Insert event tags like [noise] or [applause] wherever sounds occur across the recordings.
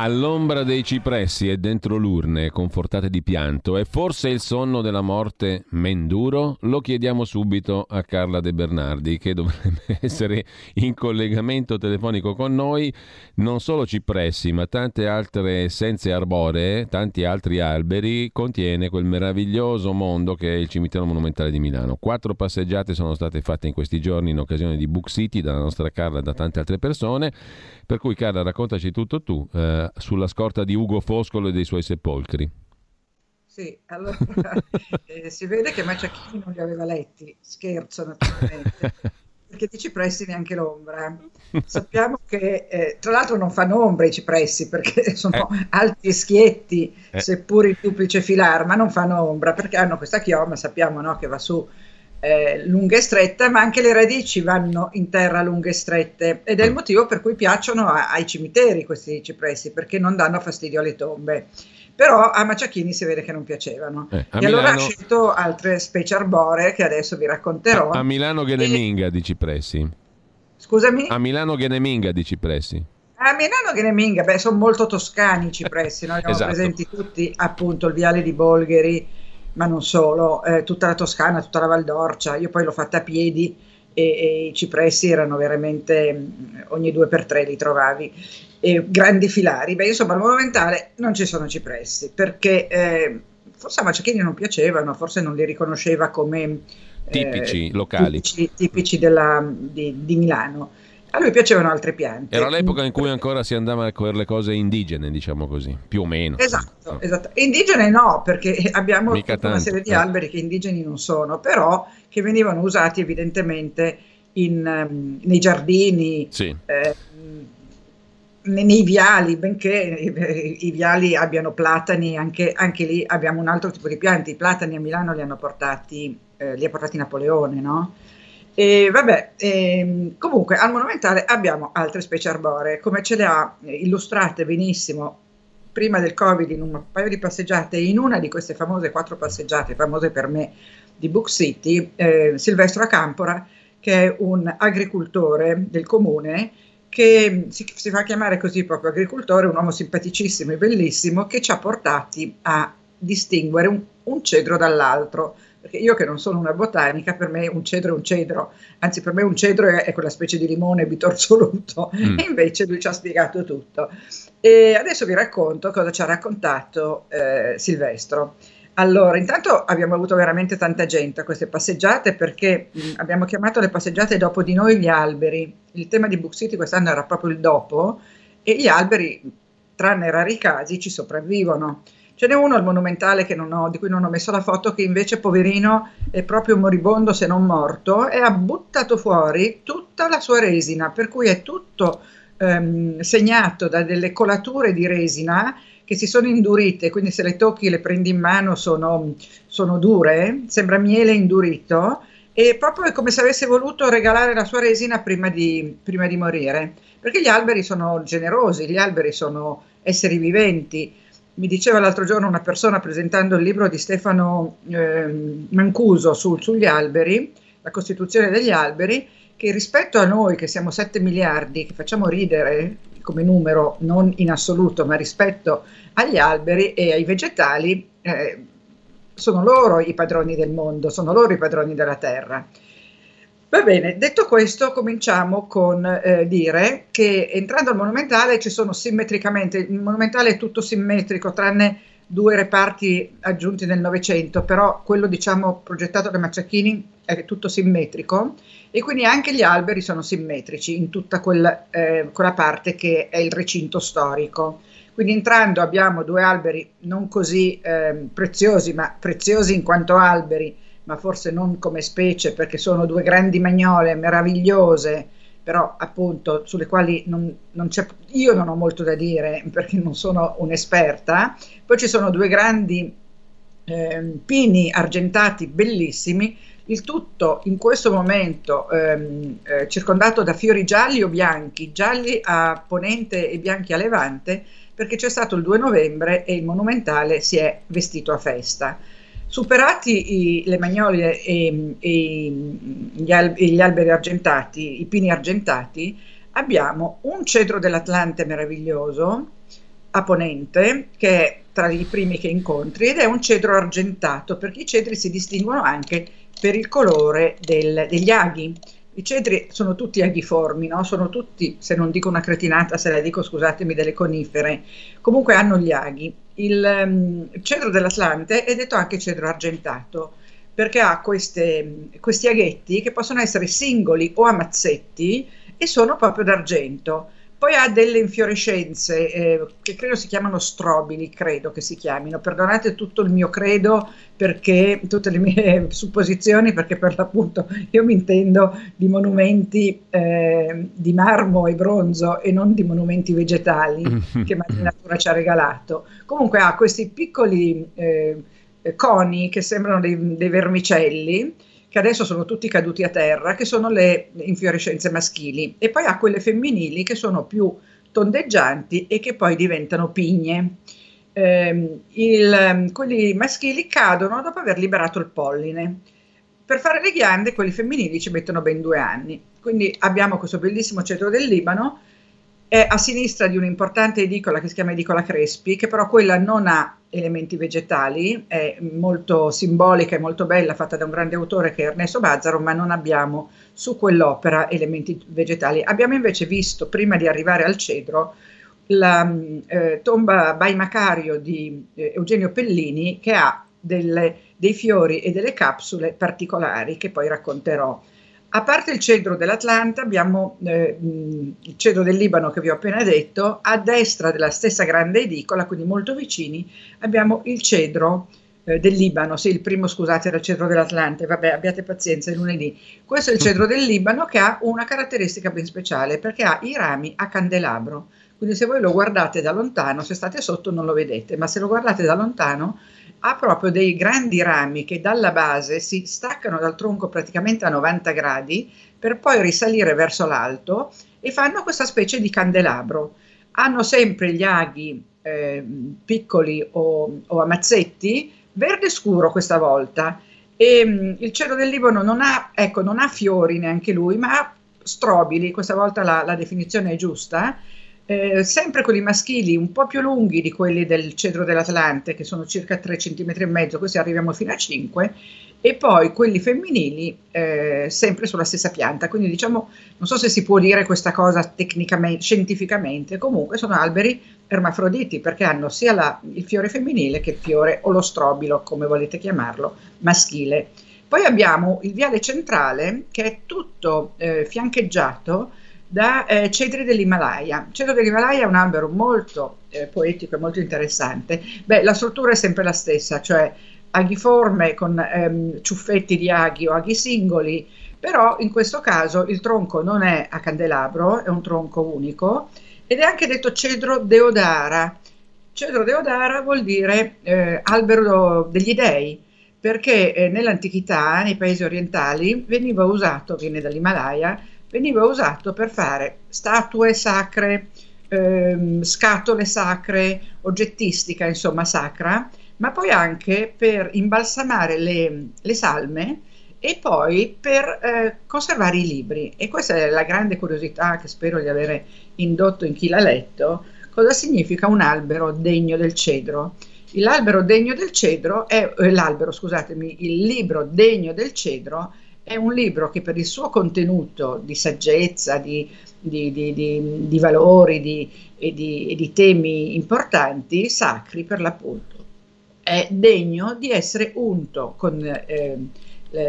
All'ombra dei cipressi e dentro l'urne, confortate di pianto, è forse il sonno della morte menduro? Lo chiediamo subito a Carla De Bernardi, che dovrebbe [laughs] essere in collegamento telefonico con noi. Non solo cipressi, ma tante altre essenze arboree, tanti altri alberi, contiene quel meraviglioso mondo che è il cimitero monumentale di Milano. Quattro passeggiate sono state fatte in questi giorni in occasione di Book City dalla nostra Carla e da tante altre persone. Per cui Carla, raccontaci tutto tu eh, sulla scorta di Ugo Foscolo e dei suoi sepolcri. Sì, allora [laughs] eh, si vede che Maciachini non li aveva letti, scherzo naturalmente, [laughs] perché di cipressi neanche l'ombra. Sappiamo che eh, tra l'altro non fanno ombra i cipressi perché [laughs] sono eh. alti e schietti, eh. seppur in duplice filar, ma non fanno ombra perché hanno questa chioma, sappiamo no, che va su eh, lunghe e strette, ma anche le radici vanno in terra lunghe e strette ed è il mm. motivo per cui piacciono a, ai cimiteri questi cipressi, perché non danno fastidio alle tombe. Però a Maciachini si vede che non piacevano. Eh, e Milano... allora ha scelto altre specie arboree che adesso vi racconterò. A, a Milano Gheneminga e... di cipressi. Scusami? A Milano Gheneminga di cipressi. A Milano Gheneminga, beh, sono molto toscani i cipressi, noi abbiamo esatto. presenti tutti appunto il viale di Bolgheri, ma non solo, eh, tutta la Toscana, tutta la Valdorcia, io poi l'ho fatta a piedi e, e i cipressi erano veramente mm, ogni due per tre li trovavi, e grandi filari. Beh, insomma, al monumentale non ci sono cipressi perché eh, forse a Maciachini non piacevano, forse non li riconosceva come eh, tipici locali, tipici, tipici della, di, di Milano. A lui piacevano altre piante. Era l'epoca in cui ancora si andava con le cose indigene, diciamo così, più o meno. Esatto, no. esatto. Indigene no, perché abbiamo una serie di eh. alberi che indigeni non sono, però che venivano usati evidentemente in, um, nei giardini, sì. eh, nei viali, benché i, i, viali abbiano platani, anche, anche, lì abbiamo un altro tipo di pianti. I platani a Milano li hanno portati, eh, li ha portati Napoleone, no? E vabbè, ehm, comunque al monumentale abbiamo altre specie arboree, come ce le ha illustrate benissimo prima del Covid in un paio di passeggiate, in una di queste famose quattro passeggiate, famose per me, di Book City, eh, Silvestro Acampora, che è un agricoltore del comune, che si, si, fa chiamare così proprio agricoltore, un uomo simpaticissimo e bellissimo, che ci ha portati a distinguere un, un cedro dall'altro perché io che non sono una botanica, per me un cedro è un cedro, anzi per me un cedro è, è quella specie di limone bitorzoluto, mm. e invece lui ci ha spiegato tutto. E adesso vi racconto cosa ci ha raccontato eh, Silvestro. Allora, intanto abbiamo avuto veramente tanta gente a queste passeggiate perché mh, abbiamo chiamato le passeggiate dopo di noi gli alberi. Il tema di Book City quest'anno era proprio il dopo e gli alberi, tranne rari casi, ci sopravvivono. Ce n'è uno al Monumentale ho, di cui non ho messo la foto, che invece, poverino, è proprio moribondo se non morto, e ha buttato fuori tutta la sua resina, per cui è tutto ehm, segnato da delle colature di resina che si sono indurite, quindi se le tocchi, le prendi in mano, sono, sono dure, sembra miele indurito, e proprio è come se avesse voluto regalare la sua resina prima di, prima di morire, perché gli alberi sono generosi, gli alberi sono esseri viventi mi diceva l'altro giorno una persona presentando il libro di Stefano eh, Mancuso su, sugli alberi, la costituzione degli alberi, che rispetto a noi che siamo 7 miliardi, che facciamo ridere come numero, non in assoluto, ma rispetto agli alberi e ai vegetali, eh, sono loro i padroni del mondo, sono loro i padroni della terra. Va bene, detto questo, cominciamo con eh, dire che entrando al monumentale ci sono simmetricamente, il monumentale è tutto simmetrico, tranne due reparti aggiunti nel Novecento, però quello diciamo progettato da Macciacchini è tutto simmetrico e quindi anche gli alberi sono simmetrici in tutta quella, eh, quella parte che è il recinto storico. Quindi entrando abbiamo due alberi non così eh, preziosi, ma preziosi in quanto alberi, ma forse non come specie perché sono due grandi magnole meravigliose, però appunto sulle quali non, non io non ho molto da dire [laughs] perché non sono un'esperta. Poi ci sono due grandi eh, pini argentati bellissimi, Il tutto in questo momento ehm, eh, circondato da fiori gialli o bianchi, gialli a ponente e bianchi a levante, perché c'è stato il 2 novembre e il monumentale si è vestito a festa. Superati i, le magnolie e, e gli, al, gli, alberi argentati, i pini argentati, abbiamo un cedro dell'Atlante meraviglioso a ponente, che è tra i primi che incontri, ed è un cedro argentato, perché i cedri si distinguono anche per il colore del, degli aghi. I cedri sono tutti aghiformi, no? sono tutti, se non dico una cretinata, se la dico scusatemi, delle conifere, comunque hanno gli aghi. Il um, cedro dell'Atlante è detto anche cedro argentato, perché ha queste, questi aghetti che possono essere singoli o a mazzetti e sono proprio d'argento. Poi ha delle infiorescenze eh, che credo si chiamano strobili, credo che si chiamino. Perdonate tutto il mio credo perché tutte le mie [laughs] supposizioni, perché per l'appunto io mi intendo di monumenti eh, di marmo e bronzo e non di monumenti vegetali [laughs] che la natura ci ha regalato. Comunque ha questi piccoli eh, coni che sembrano dei, dei vermicelli che adesso sono tutti caduti a terra, che sono le infiorescenze maschili, e poi ha quelle femminili che sono più tondeggianti e che poi diventano pigne. Eh, il, quelli maschili cadono dopo aver liberato il polline. Per fare le ghiande, quelli femminili ci mettono ben due anni. Quindi abbiamo questo bellissimo cedro del Libano è a sinistra di un'importante edicola che si chiama Edicola Crespi, che però quella non ha elementi vegetali, è molto simbolica e molto bella, fatta da un grande autore che è Ernesto Bazzaro, ma non abbiamo su quell'opera elementi vegetali. Abbiamo invece visto, prima di arrivare al cedro, la eh, tomba Bai Macario di eh, Eugenio Pellini che ha delle, dei fiori e delle capsule particolari che poi racconterò. A parte il cedro dell'Atlanta, abbiamo eh, il cedro del Libano che vi ho appena detto, a destra della stessa grande edicola, quindi molto vicini, abbiamo il cedro eh, del Libano, sì, il primo scusate era il cedro dell'Atlante, vabbè abbiate pazienza, è lunedì. Questo è il cedro del Libano che ha una caratteristica ben speciale perché ha i rami a candelabro, quindi se voi lo guardate da lontano, se state sotto non lo vedete, ma se lo guardate da lontano ha proprio dei grandi rami che dalla base si staccano dal tronco praticamente a 90 gradi per poi risalire verso l'alto e fanno questa specie di candelabro. Hanno sempre gli aghi eh, piccoli o, o, a mazzetti, verde scuro questa volta. E mh, mm, il cielo del Libano non ha, ecco, non ha fiori neanche lui, ma ha strobili, questa volta la, la definizione è giusta, eh, sempre quelli maschili un po' più lunghi di quelli del cedro dell'Atlante, che sono circa 3 cm e mezzo, questi arriviamo fino a 5, e poi quelli femminili eh, sempre sulla stessa pianta. Quindi diciamo, non so se si può dire questa cosa tecnicamente, scientificamente, comunque sono alberi ermafroditi perché hanno sia la, il fiore femminile che il fiore o lo strobilo, come volete chiamarlo, maschile. Poi abbiamo il viale centrale che è tutto eh, fiancheggiato da eh, cedri dell'Himalaya. Cedro dell'Himalaya è un albero molto eh, poetico e molto interessante. Beh, la struttura è sempre la stessa, cioè aghiforme con ehm, ciuffetti di aghi o aghi singoli, però in questo caso il tronco non è a candelabro, è un tronco unico ed è anche detto cedro deodara. Cedro deodara vuol dire eh, albero degli dei, perché eh, nell'antichità, nei paesi orientali, veniva usato, viene dall'Himalaya, veniva usato per fare statue sacre, ehm, scatole sacre, oggettistica insomma sacra, ma poi anche per imbalsamare le, le salme e poi per eh, conservare i libri. E questa è la grande curiosità che spero di avere indotto in chi l'ha letto. Cosa significa un albero degno del cedro? L'albero degno del cedro è eh, l'albero, scusatemi, il libro degno del cedro è un libro che per il suo contenuto di saggezza, di, di, di, di valori e, di temi importanti, sacri per l'appunto, è degno di essere unto con eh,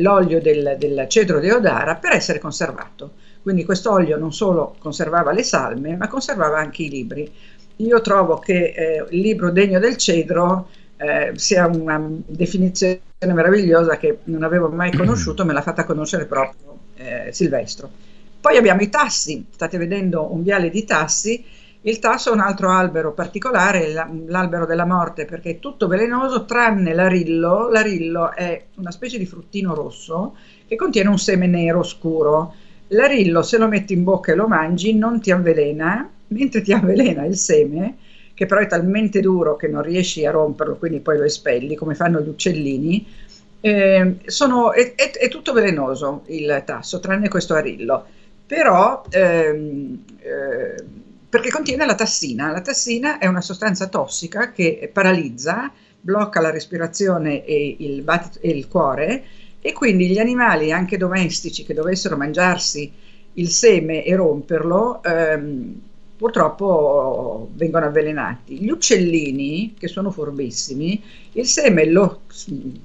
l'olio del, del cedro deodara per essere conservato. Quindi questo olio non solo conservava le salme, ma conservava anche i libri. Io trovo che eh, il libro degno del cedro eh, sia una definizione meravigliosa che non avevo mai conosciuto, me l'ha fatta conoscere proprio eh, Silvestro. Poi abbiamo i tassi, state vedendo un viale di tassi Il tasso è un altro albero particolare, l'albero della morte, perché è tutto velenoso tranne l'arillo. L'arillo è una specie di fruttino rosso che contiene un seme nero scuro. L'arillo, se lo metti in bocca e lo mangi, non ti avvelena, mentre ti avvelena il seme, che però è talmente duro che non riesci a romperlo, quindi poi lo espelli, come fanno gli uccellini. Eh, sono, è, è, è, tutto velenoso il tasso, tranne questo arillo. Però ehm, eh, perché contiene la tassina. La tassina è una sostanza tossica che paralizza, blocca la respirazione e il, bat- e il cuore e quindi gli animali, anche domestici, che dovessero mangiarsi il seme e romperlo, ehm, purtroppo vengono avvelenati. Gli uccellini, che sono furbissimi, il seme lo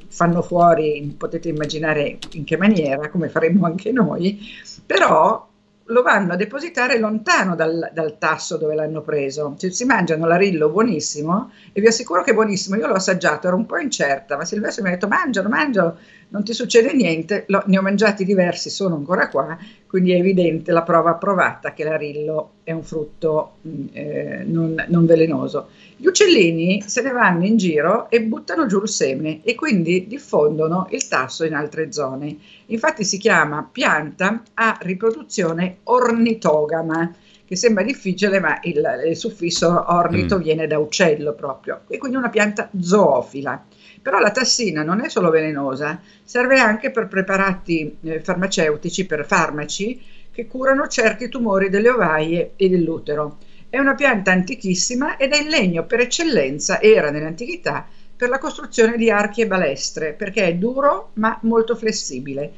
fanno fuori, potete immaginare in che maniera, come faremmo anche noi, però lo vanno a depositare lontano dal, dal tasso dove l'hanno preso. Cioè, si mangiano l'arillo buonissimo e vi assicuro che è buonissimo. Io l'ho assaggiato, ero un po' incerta, ma Silvestro mi ha detto mangialo, mangialo, non ti succede niente. Lo, ne ho mangiati diversi, sono ancora qua, quindi è evidente la prova provata che l'arillo è un frutto mm, eh, non, non velenoso. Gli uccellini se ne vanno in giro e buttano giù il seme e quindi diffondono il tasso in altre zone. Infatti si chiama pianta a riproduzione ornitogama, che sembra difficile, ma il, il suffisso ornito mm. viene da uccello proprio, e quindi una pianta zoofila. Però la tassina non è solo velenosa, serve anche per preparati eh, farmaceutici, per farmaci che curano certi tumori delle ovaie e dell'utero. È una pianta antichissima ed è il legno per eccellenza, era nell'antichità, per la costruzione di archi e balestre, perché è duro ma molto flessibile.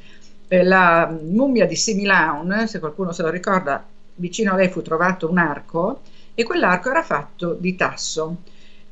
Eh, la mummia di Similaun, se qualcuno se lo ricorda, vicino a lei fu trovato un arco e quell'arco era fatto di tasso.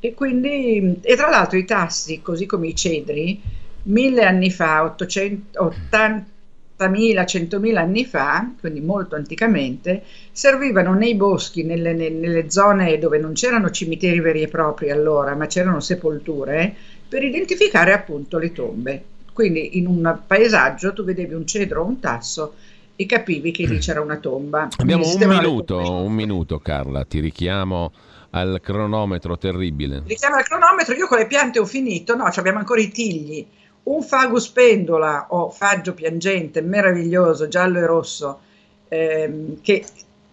E, quindi, e tra l'altro i tassi, così come i cedri, mille anni fa, 880 80.000, 100.000 anni fa, quindi molto anticamente, servivano nei boschi, nelle, nelle, zone dove non c'erano cimiteri veri e propri allora, ma c'erano sepolture, per identificare appunto le tombe. Quindi in un paesaggio tu vedevi un cedro o un tasso e capivi che lì mm. c'era una tomba. Abbiamo un minuto, un minuto Carla, ti richiamo al cronometro terribile. Richiamo al cronometro, io con le piante ho finito, no, abbiamo ancora i tigli un fagus pendola o faggio piangente meraviglioso, giallo e rosso, ehm, che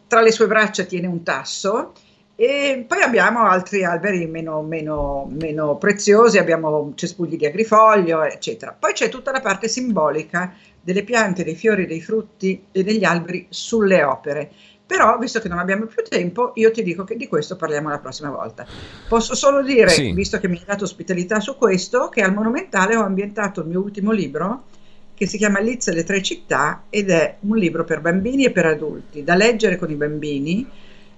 tra le sue braccia tiene un tasso. E poi abbiamo altri alberi meno, meno, meno preziosi, abbiamo cespugli di agrifoglio, eccetera. Poi c'è tutta la parte simbolica delle piante, dei fiori, dei frutti e degli alberi sulle opere. Però, visto che non abbiamo più tempo, io ti dico che di questo parliamo la prossima volta. Posso solo dire, sì. visto che mi hai dato ospitalità su questo, che al Monumentale ho ambientato il mio ultimo libro, che si chiama Liz e le tre città, ed è un libro per bambini e per adulti, da leggere con i bambini.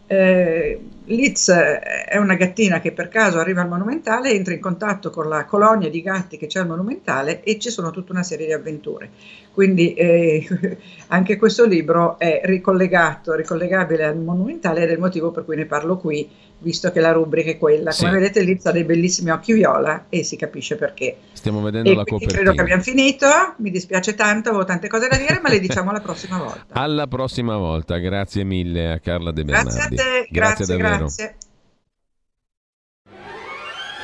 Eh, Liz è una gattina che per caso arriva al Monumentale, entra in contatto con la colonia di gatti che c'è al Monumentale e ci sono tutta una serie di avventure. Quindi eh, [laughs] anche questo libro è ricollegato, ricollegabile al monumentale ed è il motivo per cui ne parlo qui, visto che la rubrica è quella. Come sì. vedete Liz ha dei bellissimi occhi viola e si capisce perché. Stiamo vedendo e la copertina. Credo che abbiamo finito, mi dispiace tanto, avevo tante cose da dire, ma le diciamo la prossima volta. Alla prossima volta, grazie mille a Carla De Bernardi. Grazie grazie, grazie davvero. Grazie.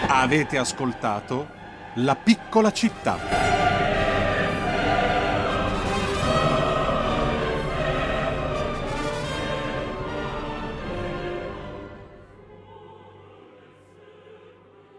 Avete ascoltato La piccola città